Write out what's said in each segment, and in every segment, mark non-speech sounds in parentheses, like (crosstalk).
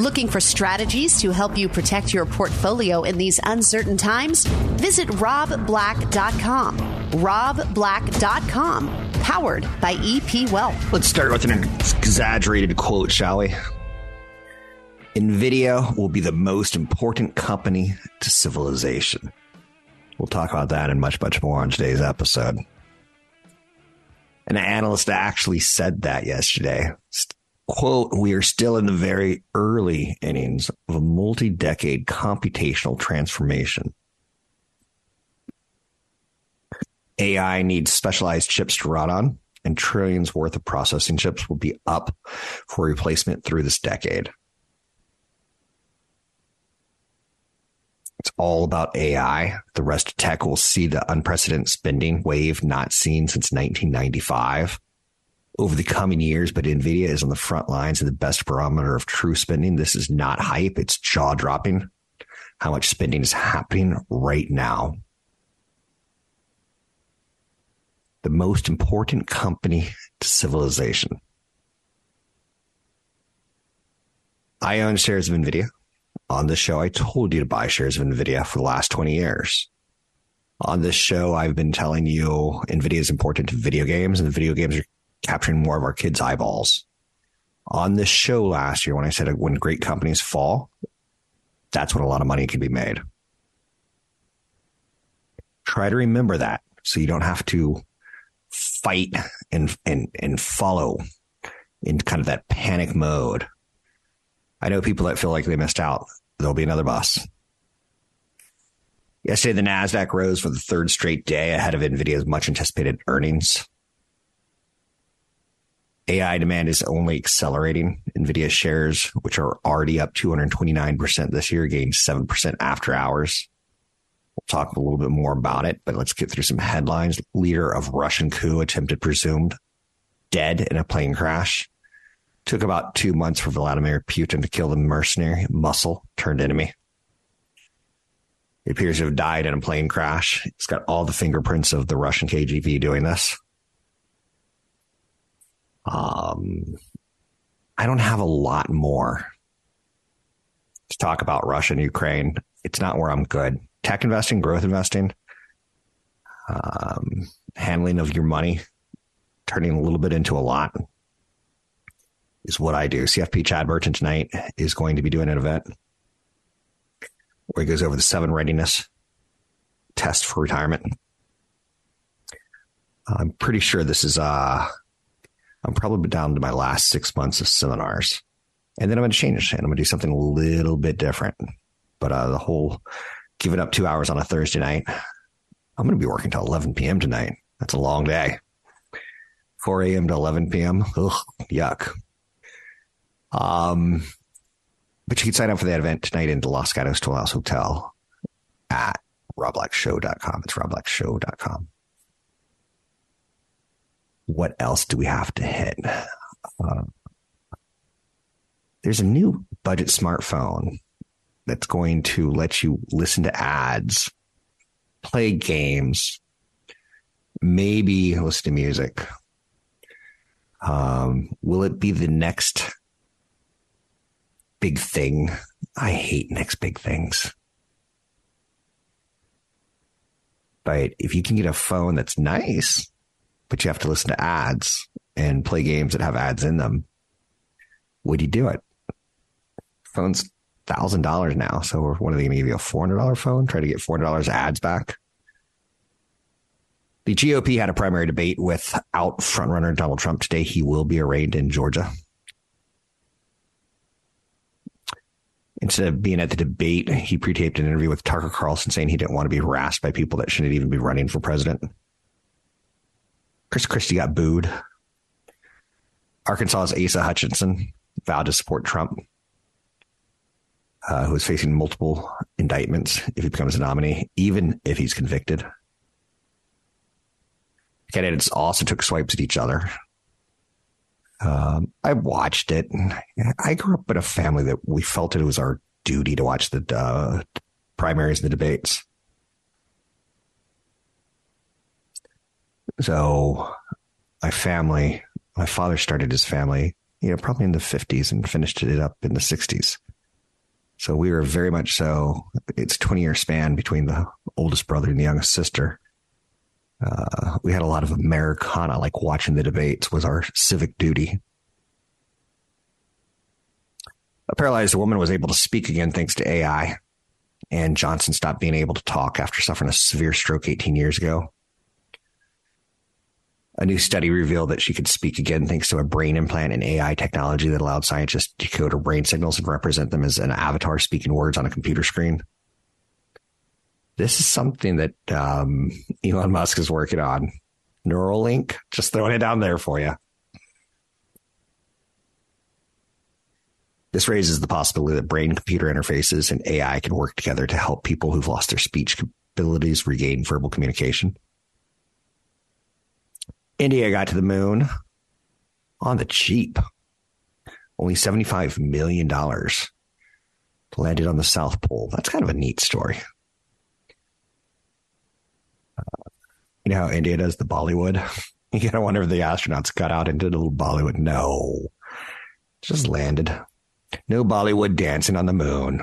Looking for strategies to help you protect your portfolio in these uncertain times? Visit robblack.com. robblack.com, powered by EP Wealth. Let's start with an exaggerated quote, shall we? NVIDIA will be the most important company to civilization. We'll talk about that and much, much more on today's episode. An analyst actually said that yesterday quote, we are still in the very early innings of a multi decade computational transformation. AI needs specialized chips to run on, and trillions worth of processing chips will be up for replacement through this decade. It's all about AI. The rest of tech will see the unprecedented spending wave not seen since 1995 over the coming years, but NVIDIA is on the front lines and the best barometer of true spending. This is not hype. It's jaw dropping how much spending is happening right now. The most important company to civilization. I own shares of NVIDIA. On this show, I told you to buy shares of NVIDIA for the last 20 years. On this show, I've been telling you NVIDIA is important to video games, and the video games are capturing more of our kids' eyeballs. On this show last year, when I said when great companies fall, that's when a lot of money can be made. Try to remember that so you don't have to fight and and and follow in kind of that panic mode. I know people that feel like they missed out. There'll be another bus. Yesterday, the NASDAQ rose for the third straight day ahead of NVIDIA's much anticipated earnings. AI demand is only accelerating. NVIDIA shares, which are already up 229% this year, gained 7% after hours. We'll talk a little bit more about it, but let's get through some headlines. Leader of Russian coup attempted presumed dead in a plane crash. Took about two months for Vladimir Putin to kill the mercenary muscle turned enemy. He appears to have died in a plane crash. It's got all the fingerprints of the Russian KGB doing this. Um, I don't have a lot more to talk about Russia and Ukraine. It's not where I'm good. Tech investing, growth investing, um, handling of your money, turning a little bit into a lot is what I do. CFP Chad Burton tonight is going to be doing an event where he goes over the seven readiness test for retirement. I'm pretty sure this is uh I'm probably down to my last six months of seminars. And then I'm going to change and I'm going to do something a little bit different. But uh, the whole giving up two hours on a Thursday night, I'm going to be working till 11 p.m. tonight. That's a long day. 4 a.m. to 11 p.m. Ugh, yuck. Um, but you can sign up for that event tonight in the Los Gatos Toll House Hotel at robblackshow.com. It's robblackshow.com what else do we have to hit? Uh, there's a new budget smartphone that's going to let you listen to ads, play games, maybe listen to music. Um, will it be the next big thing? I hate next big things. But if you can get a phone that's nice, but you have to listen to ads and play games that have ads in them. Would you do it? Phone's thousand dollars now. So what are they going to give you a four hundred dollar phone? Try to get four hundred dollars ads back. The GOP had a primary debate without frontrunner Donald Trump today. He will be arraigned in Georgia. Instead of being at the debate, he pre-taped an interview with Tucker Carlson saying he didn't want to be harassed by people that shouldn't even be running for president. Chris Christie got booed. Arkansas's Asa Hutchinson vowed to support Trump, uh, who is facing multiple indictments if he becomes a nominee, even if he's convicted. Candidates also took swipes at each other. Um, I watched it. I grew up in a family that we felt it was our duty to watch the uh, primaries and the debates. So, my family, my father started his family, you know, probably in the 50s and finished it up in the 60s. So we were very much so. It's 20 year span between the oldest brother and the youngest sister. Uh, we had a lot of Americana, like watching the debates was our civic duty. A paralyzed woman was able to speak again thanks to AI, Ann Johnson stopped being able to talk after suffering a severe stroke 18 years ago. A new study revealed that she could speak again thanks to a brain implant and AI technology that allowed scientists to decode her brain signals and represent them as an avatar speaking words on a computer screen. This is something that um, Elon Musk is working on. Neuralink, just throwing it down there for you. This raises the possibility that brain computer interfaces and AI can work together to help people who've lost their speech abilities regain verbal communication. India got to the moon on the cheap. Only $75 million landed on the South Pole. That's kind of a neat story. Uh, you know how India does the Bollywood? (laughs) You gotta wonder if the astronauts got out and did a little Bollywood. No, just landed. No Bollywood dancing on the moon.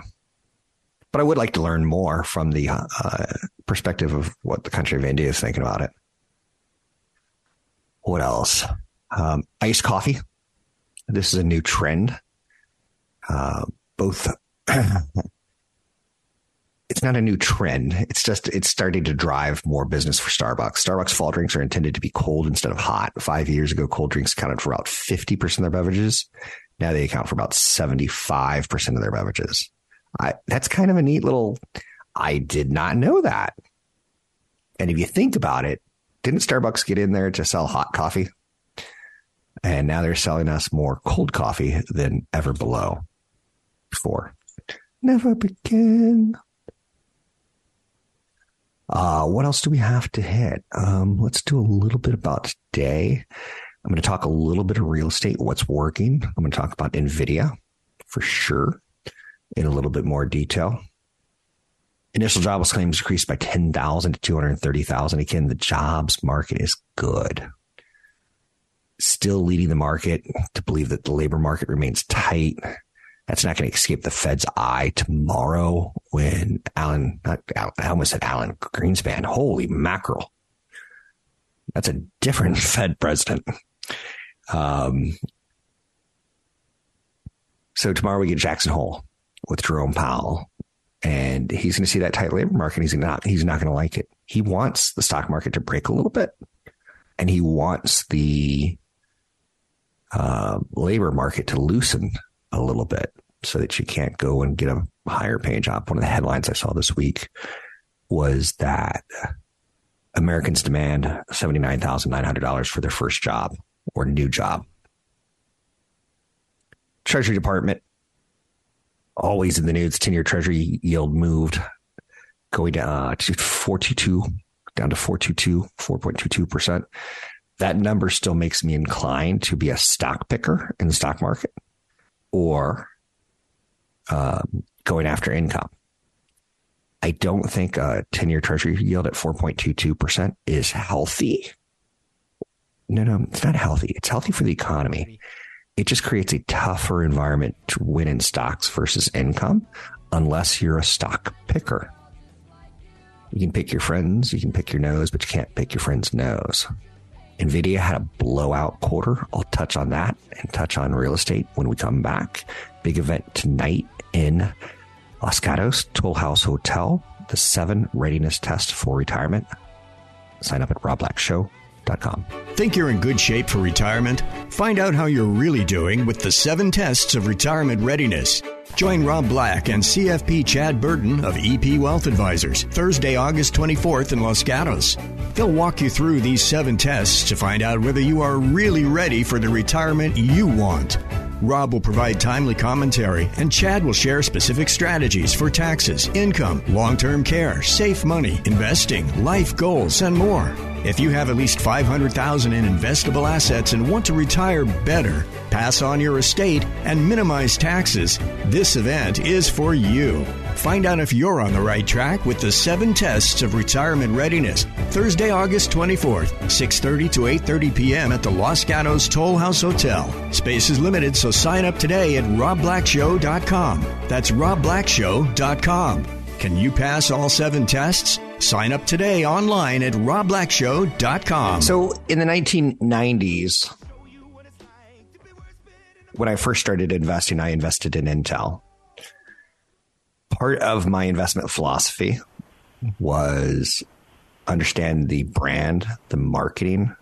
But I would like to learn more from the uh, perspective of what the country of India is thinking about it. What else? Um, iced coffee. This is a new trend. Uh, both, (clears throat) it's not a new trend. It's just, it's starting to drive more business for Starbucks. Starbucks fall drinks are intended to be cold instead of hot. Five years ago, cold drinks accounted for about 50% of their beverages. Now they account for about 75% of their beverages. I, that's kind of a neat little, I did not know that. And if you think about it, didn't Starbucks get in there to sell hot coffee? And now they're selling us more cold coffee than ever below before. Never begin. Uh, what else do we have to hit? Um, let's do a little bit about today. I'm going to talk a little bit of real estate, what's working. I'm going to talk about NVIDIA for sure in a little bit more detail. Initial jobless claims decreased by 10,000 to 230,000. Again, the jobs market is good. Still leading the market to believe that the labor market remains tight. That's not going to escape the Fed's eye tomorrow when Alan, not Alan, I almost said Alan Greenspan. Holy mackerel. That's a different (laughs) Fed president. Um, so tomorrow we get Jackson Hole with Jerome Powell and he's going to see that tight labor market. He's not, he's not going to like it. He wants the stock market to break a little bit and he wants the uh, labor market to loosen a little bit so that you can't go and get a higher paying job. One of the headlines I saw this week was that Americans demand $79,900 for their first job or new job. Treasury Department always in the news. 10 year treasury yield moved going down uh, to 422, down to 422, 4.22%. That number still makes me inclined to be a stock picker in the stock market or um, going after income. I don't think a 10 year treasury yield at 4.22% is healthy. No, no, it's not healthy. It's healthy for the economy it just creates a tougher environment to win in stocks versus income unless you're a stock picker. You can pick your friends, you can pick your nose, but you can't pick your friend's nose. NVIDIA had a blowout quarter. I'll touch on that and touch on real estate when we come back. Big event tonight in Los Gatos, Toll House Hotel, the seven readiness test for retirement. Sign up at robblackshow.com Think you're in good shape for retirement? Find out how you're really doing with the seven tests of retirement readiness. Join Rob Black and CFP Chad Burton of EP Wealth Advisors Thursday, August 24th in Los Gatos. They'll walk you through these seven tests to find out whether you are really ready for the retirement you want. Rob will provide timely commentary, and Chad will share specific strategies for taxes, income, long term care, safe money, investing, life goals, and more. If you have at least 500,000 in investable assets and want to retire better, pass on your estate, and minimize taxes, this event is for you. Find out if you're on the right track with the 7 tests of retirement readiness. Thursday, August 24th, 6:30 to 8:30 p.m. at the Los Gatos Toll House Hotel. Space is limited, so sign up today at robblackshow.com. That's robblackshow.com. Can you pass all 7 tests? Sign up today online at robblackshow.com. So in the 1990s, when I first started investing, I invested in Intel. Part of my investment philosophy was understand the brand, the marketing,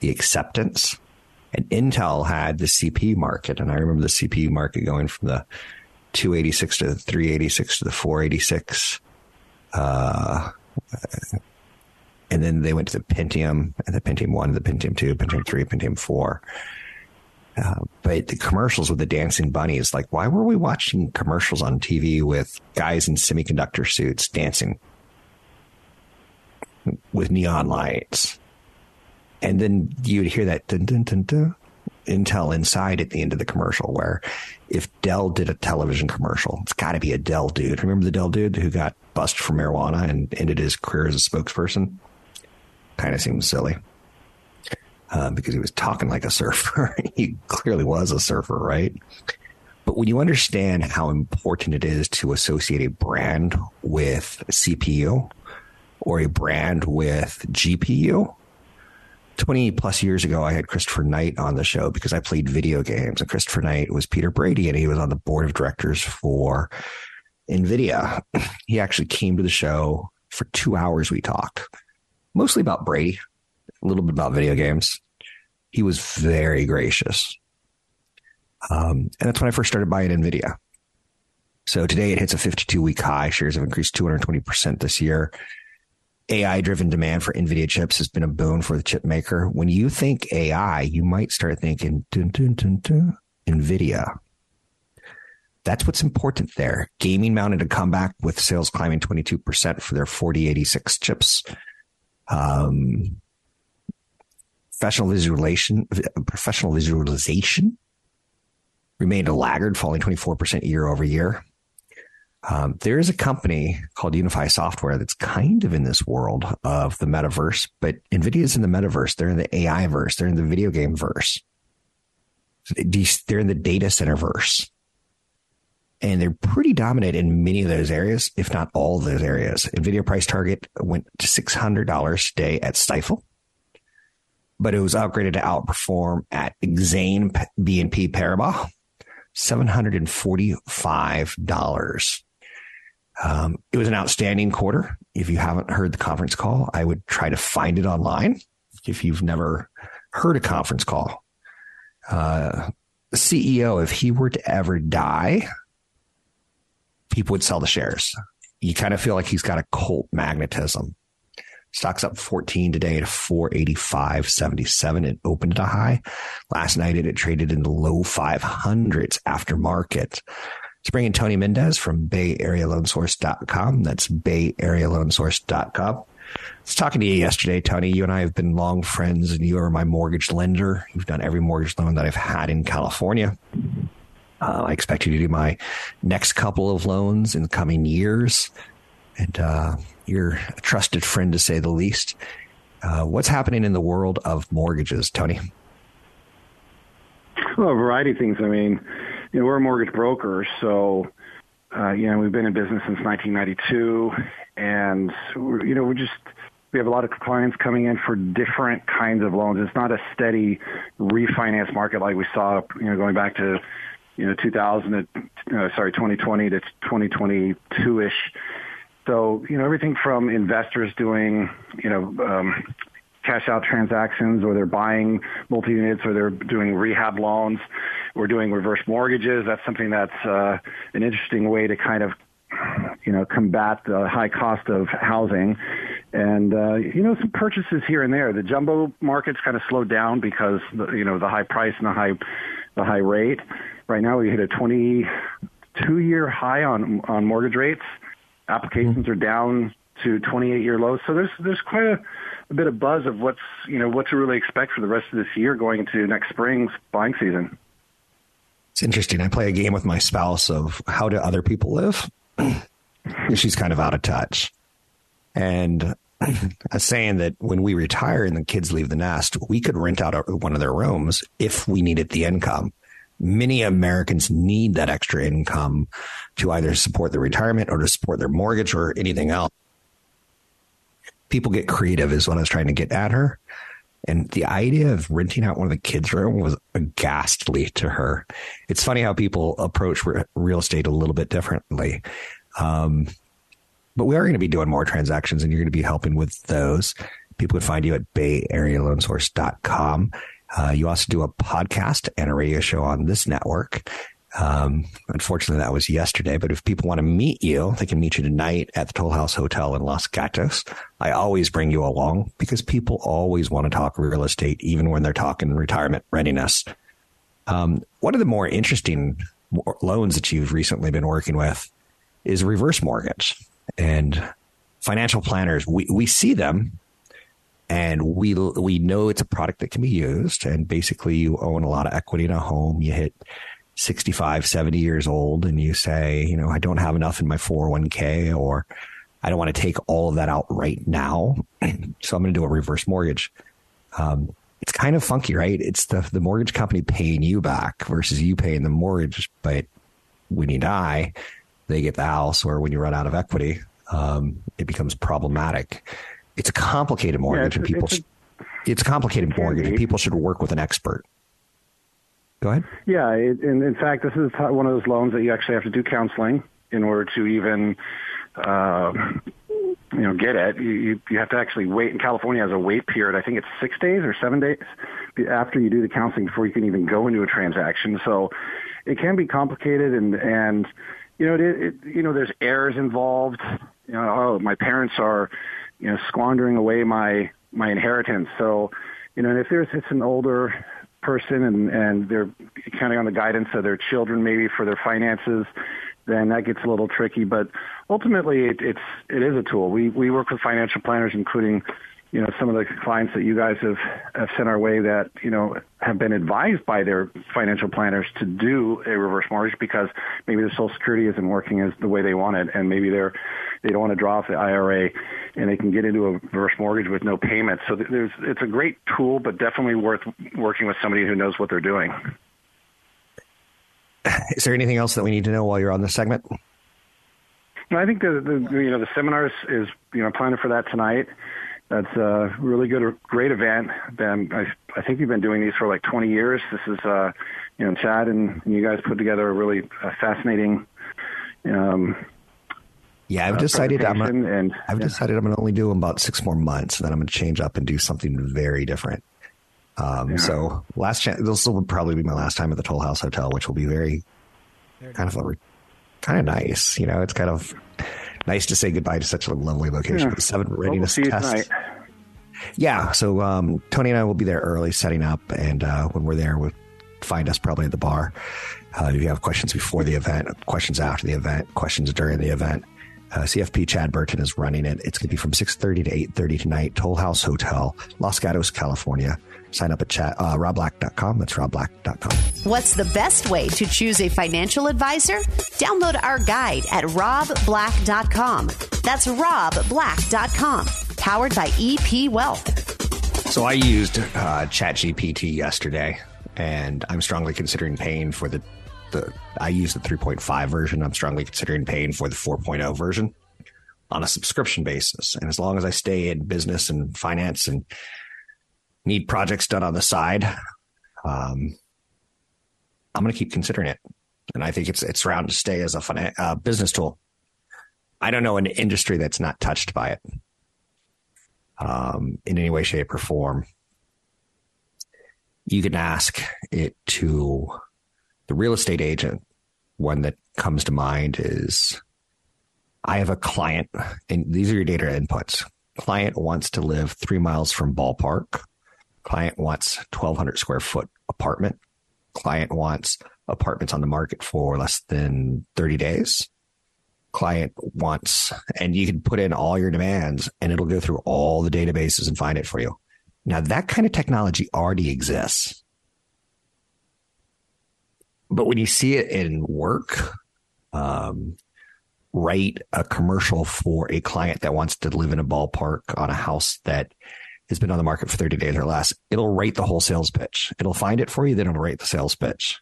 the acceptance. And Intel had the CPU market. And I remember the CPU market going from the 286 to the 386 to the 486. Uh, and then they went to the Pentium and the Pentium 1, the Pentium 2, Pentium 3, Pentium 4. Uh, but the commercials with the dancing bunnies, like, why were we watching commercials on TV with guys in semiconductor suits dancing with neon lights? And then you would hear that dun, dun, dun, Intel inside at the end of the commercial, where if Dell did a television commercial, it's got to be a Dell dude. Remember the Dell dude who got busted for marijuana and ended his career as a spokesperson? Kind of seems silly. Uh, because he was talking like a surfer. (laughs) he clearly was a surfer, right? But when you understand how important it is to associate a brand with CPU or a brand with GPU, 20 plus years ago, I had Christopher Knight on the show because I played video games. And Christopher Knight was Peter Brady, and he was on the board of directors for NVIDIA. (clears throat) He actually came to the show for two hours. We talked mostly about Brady, a little bit about video games. He was very gracious. Um, and that's when I first started buying NVIDIA. So today it hits a 52 week high. Shares have increased 220% this year. AI driven demand for NVIDIA chips has been a boon for the chip maker. When you think AI, you might start thinking dun, dun, dun, NVIDIA. That's what's important there. Gaming mounted a comeback with sales climbing 22% for their 4086 chips. Um, professional visualization, professional visualization remained a laggard, falling 24% year over year. Um, there is a company called Unity Software that's kind of in this world of the metaverse, but NVIDIA is in the metaverse. They're in the AI verse. They're in the video game verse. They're in the data center verse. And they're pretty dominant in many of those areas, if not all of those areas. NVIDIA price target went to $600 today at Stifel, but it was upgraded to outperform at Exane BNP Paribas, $745. Um, it was an outstanding quarter. If you haven't heard the conference call, I would try to find it online. If you've never heard a conference call, uh, CEO, if he were to ever die, people would sell the shares. You kind of feel like he's got a cult magnetism. Stock's up 14 today at 485.77. It opened at a high. Last night it had traded in the low 500s after market. Let's bring in Tony Mendez from BayAreaLoanSource.com. That's BayAreaLoanSource.com. I was talking to you yesterday, Tony. You and I have been long friends, and you are my mortgage lender. You've done every mortgage loan that I've had in California. Uh, I expect you to do my next couple of loans in the coming years. And uh, you're a trusted friend, to say the least. Uh, what's happening in the world of mortgages, Tony? Well, a variety of things. I mean, you know, we're a mortgage broker, so uh, you know we've been in business since 1992, and you know we just we have a lot of clients coming in for different kinds of loans. It's not a steady refinance market like we saw, you know, going back to you know 2000 uh, sorry 2020 to 2022 ish. So you know everything from investors doing you know um, cash out transactions or they're buying multi units or they're doing rehab loans. We're doing reverse mortgages. That's something that's uh, an interesting way to kind of you know combat the high cost of housing and uh, you know some purchases here and there the jumbo market's kind of slowed down because the, you know the high price and the high the high rate. Right now, we hit a 22 year high on on mortgage rates. Applications mm-hmm. are down to 28 year lows. So there's there's quite a, a bit of buzz of what's you know what to really expect for the rest of this year going into next spring's buying season. It's interesting. I play a game with my spouse of how do other people live. (clears throat) She's kind of out of touch, and (clears throat) a saying that when we retire and the kids leave the nest, we could rent out one of their rooms if we needed the income. Many Americans need that extra income to either support their retirement or to support their mortgage or anything else people get creative is what I was trying to get at her. And the idea of renting out one of the kids' room was ghastly to her. It's funny how people approach re- real estate a little bit differently. Um, but we are going to be doing more transactions and you're going to be helping with those. People can find you at bayarealoansource.com. Uh, you also do a podcast and a radio show on this network. Um, unfortunately, that was yesterday. But if people want to meet you, they can meet you tonight at the Toll House Hotel in Los Gatos. I always bring you along because people always want to talk real estate, even when they're talking retirement readiness. Um, one of the more interesting loans that you've recently been working with is reverse mortgage and financial planners. We we see them and we we know it's a product that can be used. And basically, you own a lot of equity in a home. You hit 65, 70 years old and you say, you know, I don't have enough in my 401k or I don't want to take all of that out right now. (clears throat) so I'm going to do a reverse mortgage. Um, it's kind of funky, right? It's the, the mortgage company paying you back versus you paying the mortgage. But when you die, they get the house or when you run out of equity, um, it becomes problematic. It's a complicated mortgage yeah, and people, it's, a, it's a complicated mortgage and people should work with an expert. Go ahead. Yeah, it, in, in fact, this is one of those loans that you actually have to do counseling in order to even, uh, you know, get it. You, you have to actually wait. In California, has a wait period. I think it's six days or seven days after you do the counseling before you can even go into a transaction. So it can be complicated, and and you know, it, it you know, there's errors involved. You know, oh, my parents are, you know, squandering away my my inheritance. So, you know, and if there's it's an older person and, and they're counting on the guidance of their children maybe for their finances, then that gets a little tricky. But ultimately, it, it's it is a tool. We we work with financial planners, including you know some of the clients that you guys have, have sent our way that you know have been advised by their financial planners to do a reverse mortgage because maybe their Social Security isn't working as the way they want it, and maybe they're they don't want to draw off the IRA, and they can get into a reverse mortgage with no payment. So there's it's a great tool, but definitely worth working with somebody who knows what they're doing. (sighs) Is there anything else that we need to know while you're on this segment? I think the, the you know the seminars is you know planning for that tonight. That's a really good, great event. Ben, I, I think you've been doing these for like 20 years. This is, uh, you know, Chad and, and you guys put together a really uh, fascinating. Um, yeah, I've uh, decided I'm. A, and, I've yeah. decided I'm going to only do them about six more months, and then I'm going to change up and do something very different. Um, yeah. So last chance, this will probably be my last time at the Toll House Hotel, which will be very kind of a, kind of nice. You know, it's kind of nice to say goodbye to such a lovely location. Yeah. The seven readiness well, we'll test. Yeah, so um, Tony and I will be there early setting up, and uh, when we're there, we'll find us probably at the bar. Uh, if you have questions before the event, questions after the event, questions during the event, uh, CFP Chad Burton is running it. It's going to be from 6.30 to 8.30 tonight, Toll House Hotel, Los Gatos, California. Sign up at chat, uh, robblack.com. That's robblack.com. What's the best way to choose a financial advisor? Download our guide at robblack.com. That's robblack.com. Powered by EP Wealth. So I used uh, ChatGPT yesterday, and I'm strongly considering paying for the the I use the 3.5 version. I'm strongly considering paying for the 4.0 version on a subscription basis. And as long as I stay in business and finance and need projects done on the side, um, I'm going to keep considering it. And I think it's it's around to stay as a finan- uh, business tool. I don't know an industry that's not touched by it um, in any way, shape, or form. You can ask it to the real estate agent. One that comes to mind is I have a client, and these are your data inputs. Client wants to live three miles from ballpark Client wants 1,200 square foot apartment Client wants apartments on the market for less than 30 days. Client wants, and you can put in all your demands and it'll go through all the databases and find it for you. Now, that kind of technology already exists. But when you see it in work, um, write a commercial for a client that wants to live in a ballpark on a house that has been on the market for 30 days or less, it'll write the whole sales pitch. It'll find it for you, then it'll write the sales pitch.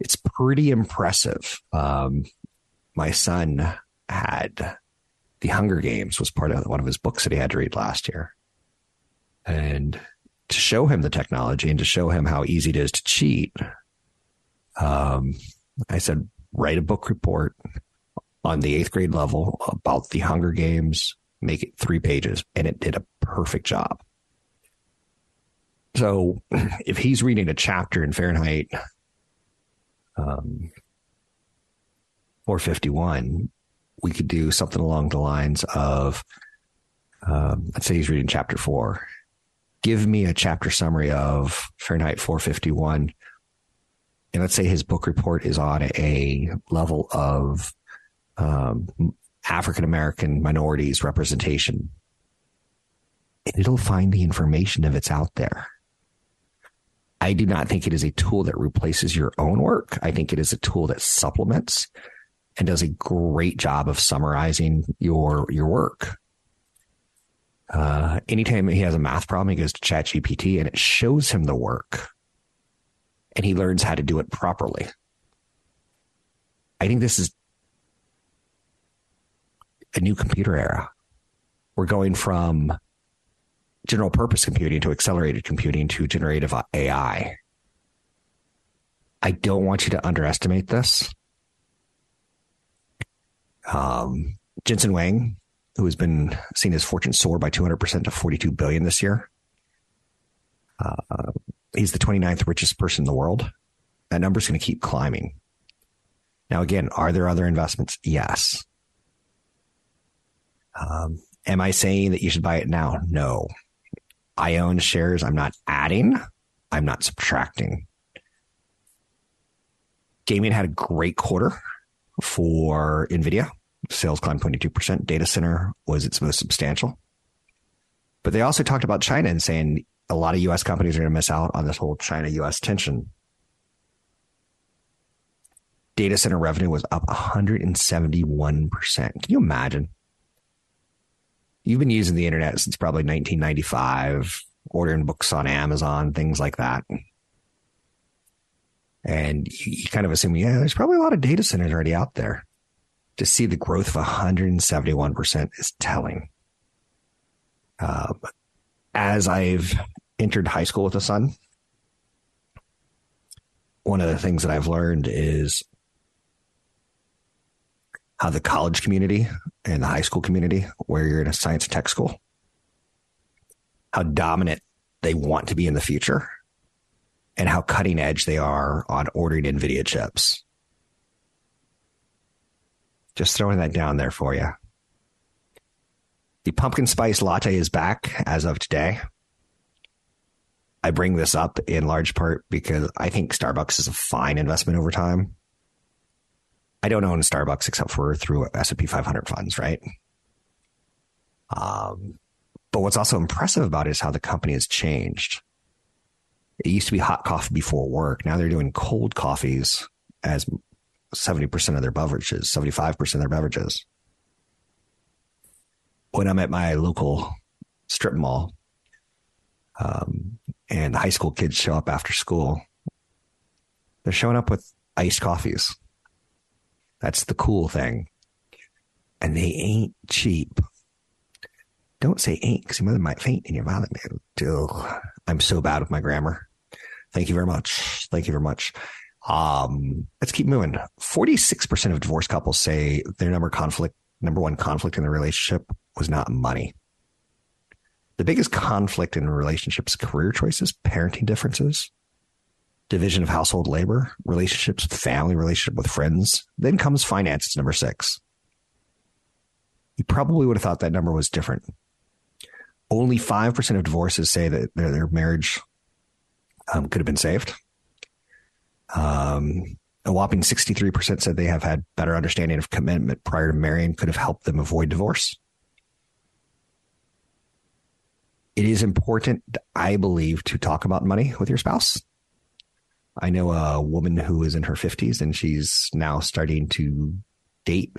It's pretty impressive. Um, my son had the Hunger Games was part of one of his books that he had to read last year. And to show him the technology and to show him how easy it is to cheat, um, I said, write a book report on the eighth grade level about the Hunger Games, make it three pages, and it did a perfect job. So (clears throat) if he's reading a chapter in Fahrenheit um, 451, we could do something along the lines of, um, let's say he's reading chapter four. Give me a chapter summary of Fahrenheit 451. And let's say his book report is on a level of um, African American minorities representation. It'll find the information if it's out there. I do not think it is a tool that replaces your own work. I think it is a tool that supplements and does a great job of summarizing your your work. Uh, anytime he has a math problem, he goes to ChatGPT and it shows him the work, and he learns how to do it properly. I think this is a new computer era. We're going from general purpose computing to accelerated computing to generative AI. I don't want you to underestimate this. Um, Jensen Huang, who has been seen his fortune soar by 200% to 42 billion this year. Uh, he's the 29th richest person in the world. That number is going to keep climbing. Now, again, are there other investments? Yes. Um, am I saying that you should buy it now? No. I own shares. I'm not adding. I'm not subtracting. Gaming had a great quarter for NVIDIA. Sales climbed 22%. Data center was its most substantial. But they also talked about China and saying a lot of US companies are going to miss out on this whole China US tension. Data center revenue was up 171%. Can you imagine? You've been using the internet since probably 1995, ordering books on Amazon, things like that. And you, kind of assume, yeah, there's probably a lot of data centers already out there. To see the growth of 171% is telling. Um, as I've entered high school with a son, one of the things that I've learned is how the college community and the high school community, where you're in a science tech school, how dominant they want to be in the future and how cutting edge they are on ordering NVIDIA chips. Just throwing that down there for you. The pumpkin spice latte is back as of today. I bring this up in large part because I think Starbucks is a fine investment over time. I don't own Starbucks except for through S&P 500 funds, right? Um, but what's also impressive about it is how the company has changed. It used to be hot coffee before work. Now they're doing cold coffees as 70% of their beverages, 75% of their beverages. When I'm at my local strip mall, um, and high school kids show up after school, they're showing up with iced coffees. That's the cool thing. And they ain't cheap. Don't say ain't because your mother might faint in your vomit. Oh, I'm so bad with my grammar. Thank you very much. Thank you very much. Um, let's keep moving. 46% of divorced couples say their number conflict, number one conflict in the relationship was not money. The biggest conflict in relationships, career choices, parenting differences, division of household labor, relationships with family, relationship with friends. Then comes finances, number six. You probably would have thought that number was different. Only 5% of divorces say that their, their marriage um, could have been saved. Um, a whopping 63% said they have had better understanding of commitment prior to marrying could have helped them avoid divorce. It is important, I believe, to talk about money with your spouse. I know a woman who is in her 50s and she's now starting to date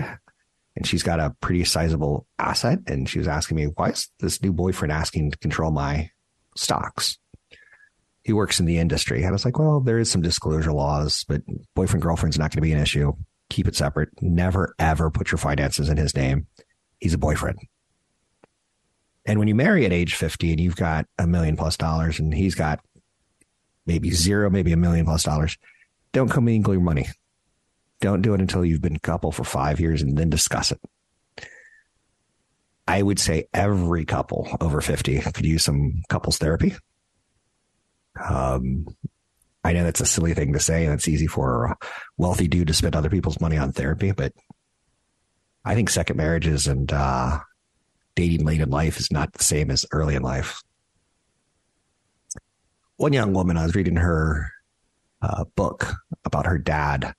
and she's got a pretty sizable asset. And she was asking me, why is this new boyfriend asking to control my stocks? He works in the industry. And I was like, well, there is some disclosure laws, but boyfriend girlfriend's not going to be an issue. Keep it separate. Never, ever put your finances in his name. He's a boyfriend. And when you marry at age 50 and you've got a million plus dollars and he's got maybe zero, maybe a million plus dollars, don't commingle your money. Don't do it until you've been a couple for five years and then discuss it. I would say every couple over 50 could use some couples therapy. Um, I know that's a silly thing to say, and it's easy for a wealthy dude to spend other people's money on therapy, but I think second marriages and uh, dating late in life is not the same as early in life. One young woman, I was reading her uh, book about her dad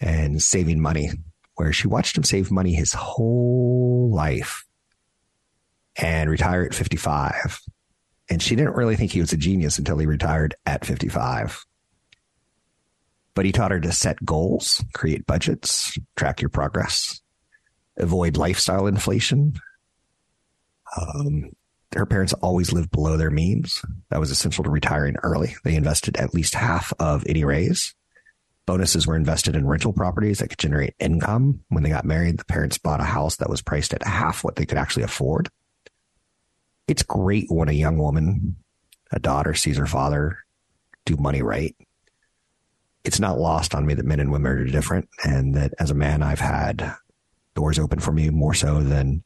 and saving money, where she watched him save money his whole life and retire at 55. And she didn't really think he was a genius until he retired at 55. But he taught her to set goals, create budgets, track your progress, avoid lifestyle inflation. Um, her parents always lived below their means. That was essential to retiring early. They invested at least half of any raise Bonuses were invested in rental properties that could generate income. When they got married, the parents bought a house that was priced at half what they could actually afford. It's great when a young woman, a daughter, sees her father do money right. It's not lost on me that men and women are different, and that as a man, I've had doors open for me more so than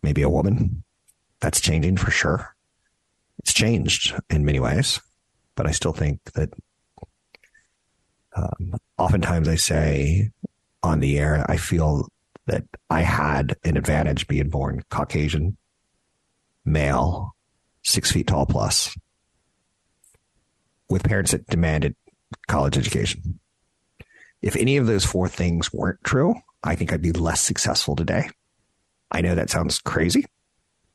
maybe a woman. That's changing for sure. It's changed in many ways, but I still think that um, oftentimes I say on the air, I feel that I had an advantage being born Caucasian, male, six feet tall plus, with parents that demanded college education. If any of those four things weren't true, I think I'd be less successful today. I know that sounds crazy.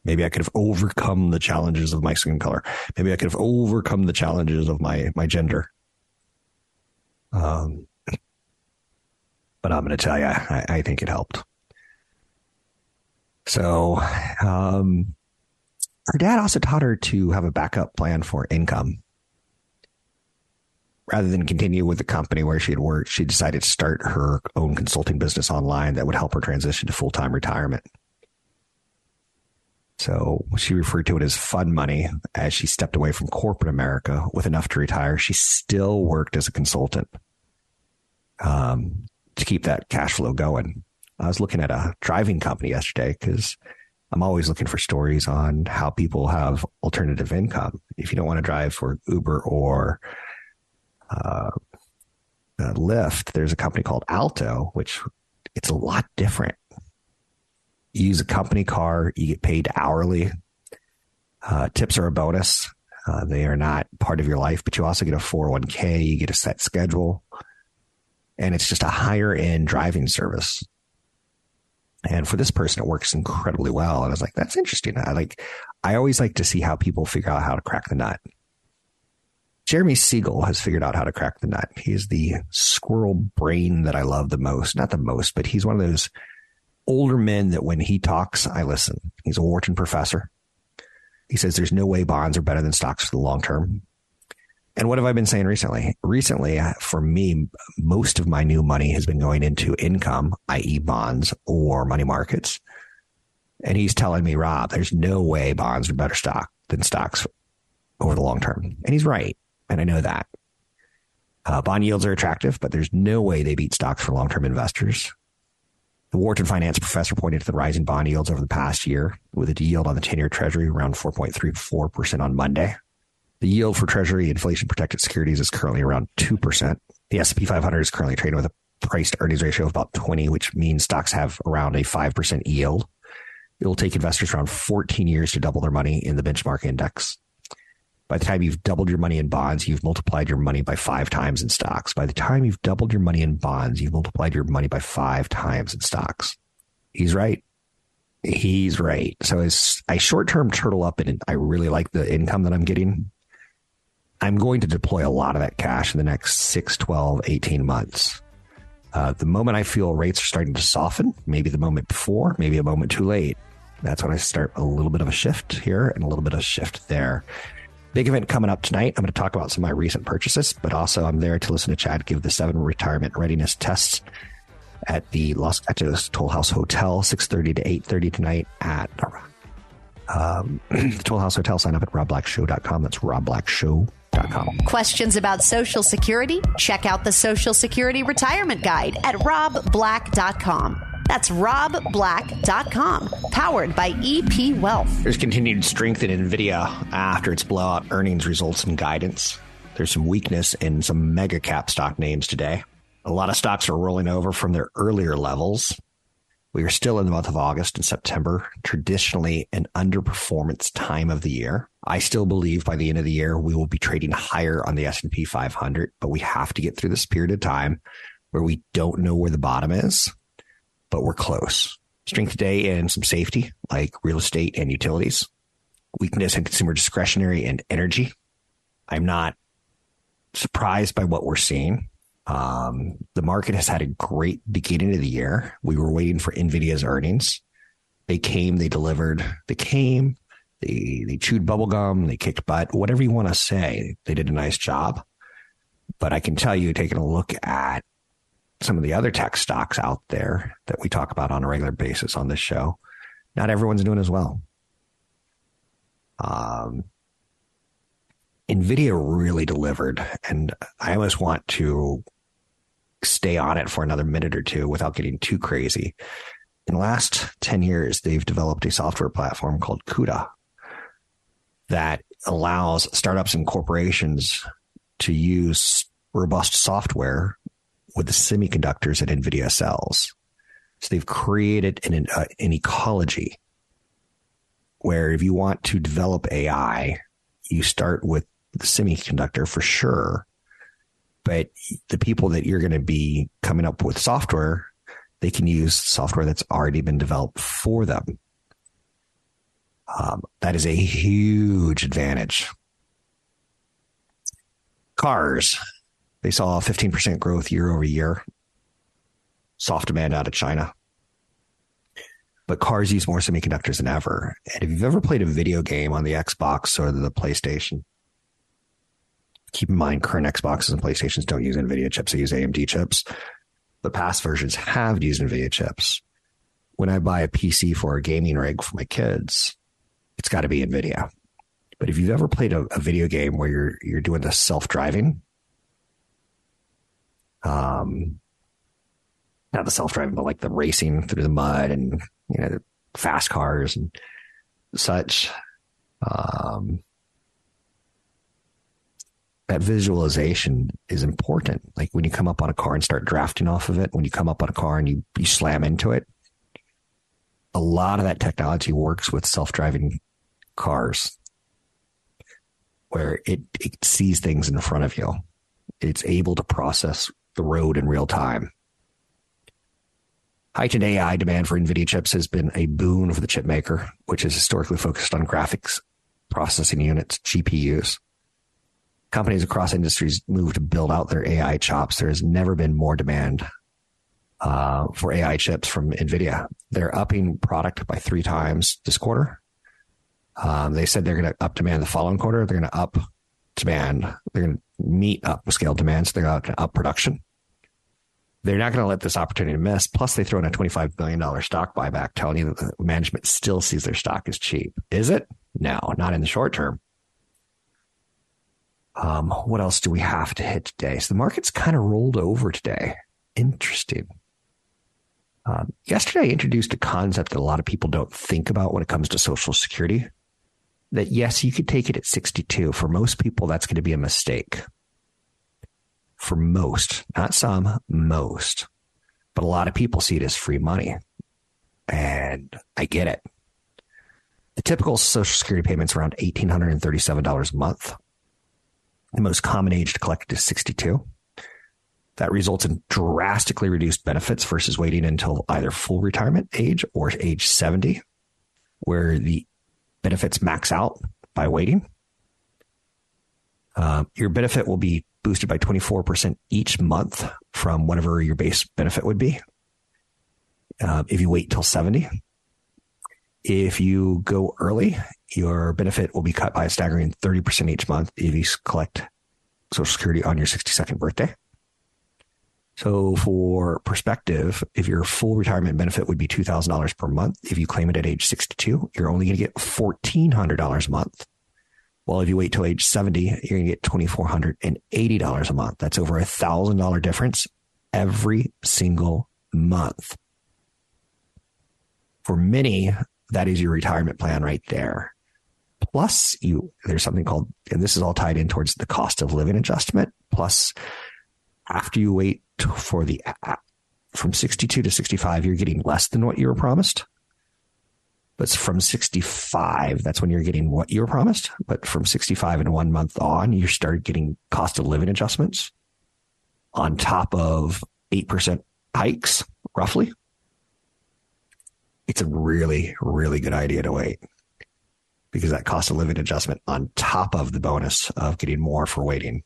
Maybe I could have overcome the challenges of my skin color. Maybe I could have overcome the challenges of my, my gender. Um, but I'm going to tell you, I, I, think it helped. So, um, her dad also taught her to have a backup plan for income. Rather than continue with the company where she had worked, she decided to start her own consulting business online that would help her transition to full time retirement. So she referred to it as fun money as she stepped away from corporate America with enough to retire. She still worked as a consultant um, to keep that cash flow going. I was looking at a driving company yesterday because I'm always looking for stories on how people have alternative income. If you don't want to drive for Uber or uh, uh, Lyft, there's a company called Alto, which it's a lot different you use a company car, you get paid hourly. Uh, tips are a bonus. Uh, they are not part of your life, but you also get a 401k, you get a set schedule, and it's just a higher end driving service. And for this person, it works incredibly well. And I was like, that's interesting. I like, I always like to see how people figure out how to crack the nut. Jeremy Siegel has figured out how to crack the nut. He is the squirrel brain that I love the most. Not the most, but he's one of those older men that when he talks, I listen. He's a Wharton professor. He says there's no way bonds are better than stocks for the long term. And what have I been saying recently? Recently, uh, for me, most of my new money has been going into income, i.e., bonds or money markets. And he's telling me, Rob, there's no way bonds are better stock than stocks over the long term. And he's right. And I know that. Uh, bond yields are attractive, but there's no way they beat stocks for long term investors. The Wharton finance professor pointed to the rising bond yields over the past year, with a yield on the 10 year treasury around 4.34% on Monday. The yield for treasury inflation protected securities is currently around 2%. The S&P 500 is currently trading with a price to earnings ratio of about 20, which means stocks have around a 5% yield. It will take investors around 14 years to double their money in the benchmark index. By the time you've doubled your money in bonds, you've multiplied your money by five times in stocks. By the time you've doubled your money in bonds, you've multiplied your money by five times in stocks. He's right. He's right. So as I short term turtle up and I really like the income that I'm getting, I'm going to deploy a lot of that cash in the next 6, 12, 18 months. Uh, the moment I feel rates are starting to soften, maybe the moment before, maybe a moment too late, that's when I start a little bit of a shift here and a little bit of a shift there. Big event coming up tonight. I'm going to talk about some of my recent purchases, but also I'm there to listen to Chad give the seven retirement readiness tests at the Los Gatos Toll House Hotel, 6.30 to 8.30 tonight at um, (clears throat) the Toll House Hotel. Sign up at robblackshow.com. That's robblackshow.com. Questions about Social Security? Check out the Social Security Retirement Guide at robblack.com. That's robblack.com, powered by EP Wealth. There's continued strength in NVIDIA after its blowout earnings results and guidance. There's some weakness in some mega cap stock names today. A lot of stocks are rolling over from their earlier levels. We are still in the month of August and September, traditionally an underperformance time of the year. I still believe by the end of the year we will be trading higher on the S&P 500, but we have to get through this period of time where we don't know where the bottom is but we're close. Strength today in some safety like real estate and utilities. Weakness in consumer discretionary and energy. I'm not surprised by what we're seeing. Um, the market has had a great beginning of the year. We were waiting for Nvidia's earnings. They came, they delivered, they came, they they chewed bubblegum, they kicked butt, whatever you want to say. They did a nice job. But I can tell you, taking a look at some of the other tech stocks out there that we talk about on a regular basis on this show, not everyone's doing as well. Um, NVIDIA really delivered, and I almost want to stay on it for another minute or two without getting too crazy. In the last 10 years, they've developed a software platform called CUDA that allows startups and corporations to use robust software with the semiconductors that NVIDIA sells. So they've created an, uh, an ecology where if you want to develop AI, you start with the semiconductor for sure. But the people that you're going to be coming up with software, they can use software that's already been developed for them. Um, that is a huge advantage. Cars. They saw 15% growth year over year. Soft demand out of China. But cars use more semiconductors than ever. And if you've ever played a video game on the Xbox or the PlayStation, keep in mind current Xboxes and PlayStations don't use NVIDIA chips, they use AMD chips. The past versions have used NVIDIA chips. When I buy a PC for a gaming rig for my kids, it's got to be NVIDIA. But if you've ever played a, a video game where you're you're doing the self driving, um, not the self driving, but like the racing through the mud and you know fast cars and such. Um, that visualization is important. Like when you come up on a car and start drafting off of it, when you come up on a car and you, you slam into it, a lot of that technology works with self driving cars where it, it sees things in front of you. It's able to process the road in real time. Heightened AI demand for NVIDIA chips has been a boon for the chip maker, which is historically focused on graphics processing units, GPUs. Companies across industries move to build out their AI chops. There has never been more demand uh, for AI chips from NVIDIA. They're upping product by three times this quarter. Um, they said they're going to up demand the following quarter. They're going to up demand. They're going to meet up scale demands. They're to up production. They're not going to let this opportunity miss. Plus, they throw in a $25 billion stock buyback, telling you that the management still sees their stock as cheap. Is it? No, not in the short term. Um, what else do we have to hit today? So the market's kind of rolled over today. Interesting. Um, yesterday, I introduced a concept that a lot of people don't think about when it comes to Social Security that yes, you could take it at 62. For most people, that's going to be a mistake. For most, not some, most. But a lot of people see it as free money. And I get it. The typical Social Security payment's around $1,837 a month. The most common age to collect is 62. That results in drastically reduced benefits versus waiting until either full retirement age or age 70, where the benefits max out by waiting. Uh, your benefit will be boosted by 24% each month from whatever your base benefit would be uh, if you wait till 70. If you go early, your benefit will be cut by a staggering 30% each month if you collect Social Security on your 62nd birthday. So, for perspective, if your full retirement benefit would be $2,000 per month, if you claim it at age 62, you're only going to get $1,400 a month. Well, if you wait till age 70, you're going to get $2,480 a month. That's over a $1,000 difference every single month. For many, that is your retirement plan right there. Plus, you there's something called, and this is all tied in towards the cost of living adjustment. Plus, after you wait for the from 62 to 65, you're getting less than what you were promised. But from 65, that's when you're getting what you were promised. But from 65 and one month on, you start getting cost of living adjustments on top of 8% hikes, roughly. It's a really, really good idea to wait because that cost of living adjustment on top of the bonus of getting more for waiting.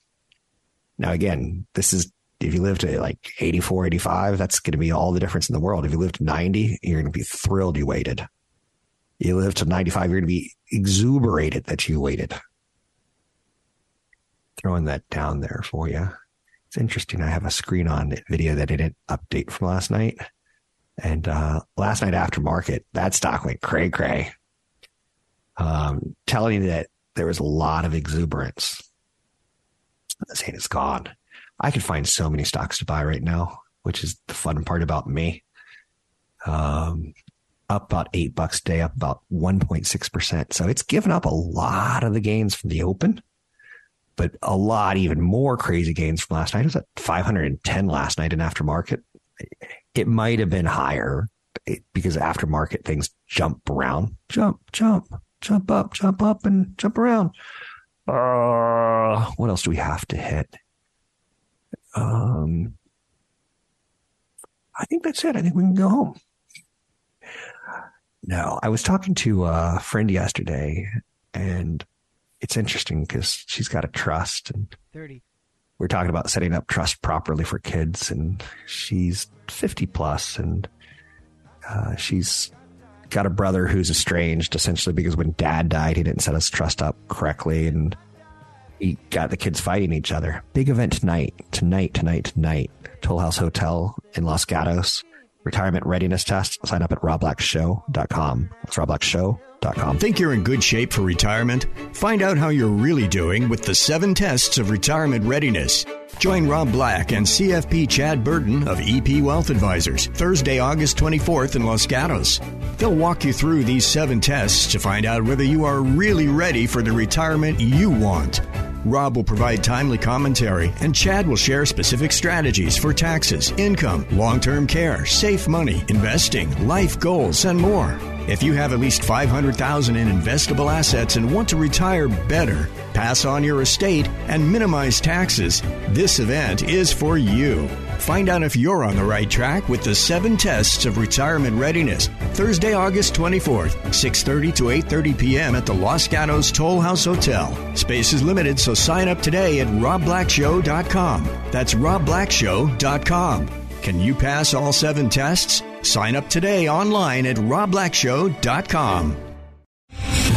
Now, again, this is if you live to like 84, 85, that's going to be all the difference in the world. If you live to 90, you're going to be thrilled you waited. You live to 95, you're going to be exuberated that you waited. Throwing that down there for you. It's interesting. I have a screen on NVIDIA that I didn't update from last night. And uh, last night after market, that stock went cray cray. Um, telling you that there was a lot of exuberance. Saying it's gone. I could find so many stocks to buy right now, which is the fun part about me. Um, up about eight bucks a day, up about 1.6%. So it's given up a lot of the gains from the open, but a lot, even more crazy gains from last night. It was at 510 last night in aftermarket. It might have been higher because aftermarket things jump around, jump, jump, jump up, jump up, and jump around. Uh, what else do we have to hit? Um, I think that's it. I think we can go home. No, I was talking to a friend yesterday, and it's interesting because she's got a trust, and 30. we're talking about setting up trust properly for kids, and she's 50 plus, and uh, she's got a brother who's estranged essentially because when dad died, he didn't set his trust up correctly, and he got the kids fighting each other. Big event tonight, tonight, tonight, tonight. Toll House Hotel in Los Gatos. Retirement readiness test. Sign up at robblackshow.com. That's robblackshow.com. Think you're in good shape for retirement? Find out how you're really doing with the seven tests of retirement readiness. Join Rob Black and CFP Chad Burton of EP Wealth Advisors Thursday, August 24th in Los Gatos. They'll walk you through these seven tests to find out whether you are really ready for the retirement you want. Rob will provide timely commentary, and Chad will share specific strategies for taxes, income, long term care, safe money, investing, life goals, and more. If you have at least 500,000 in investable assets and want to retire better, pass on your estate, and minimize taxes, this event is for you. Find out if you're on the right track with the 7 tests of retirement readiness. Thursday, August 24th, 6:30 to 8:30 p.m. at the Los Gatos Toll House Hotel. Space is limited, so sign up today at robblackshow.com. That's robblackshow.com. Can you pass all 7 tests? Sign up today online at robblackshow.com.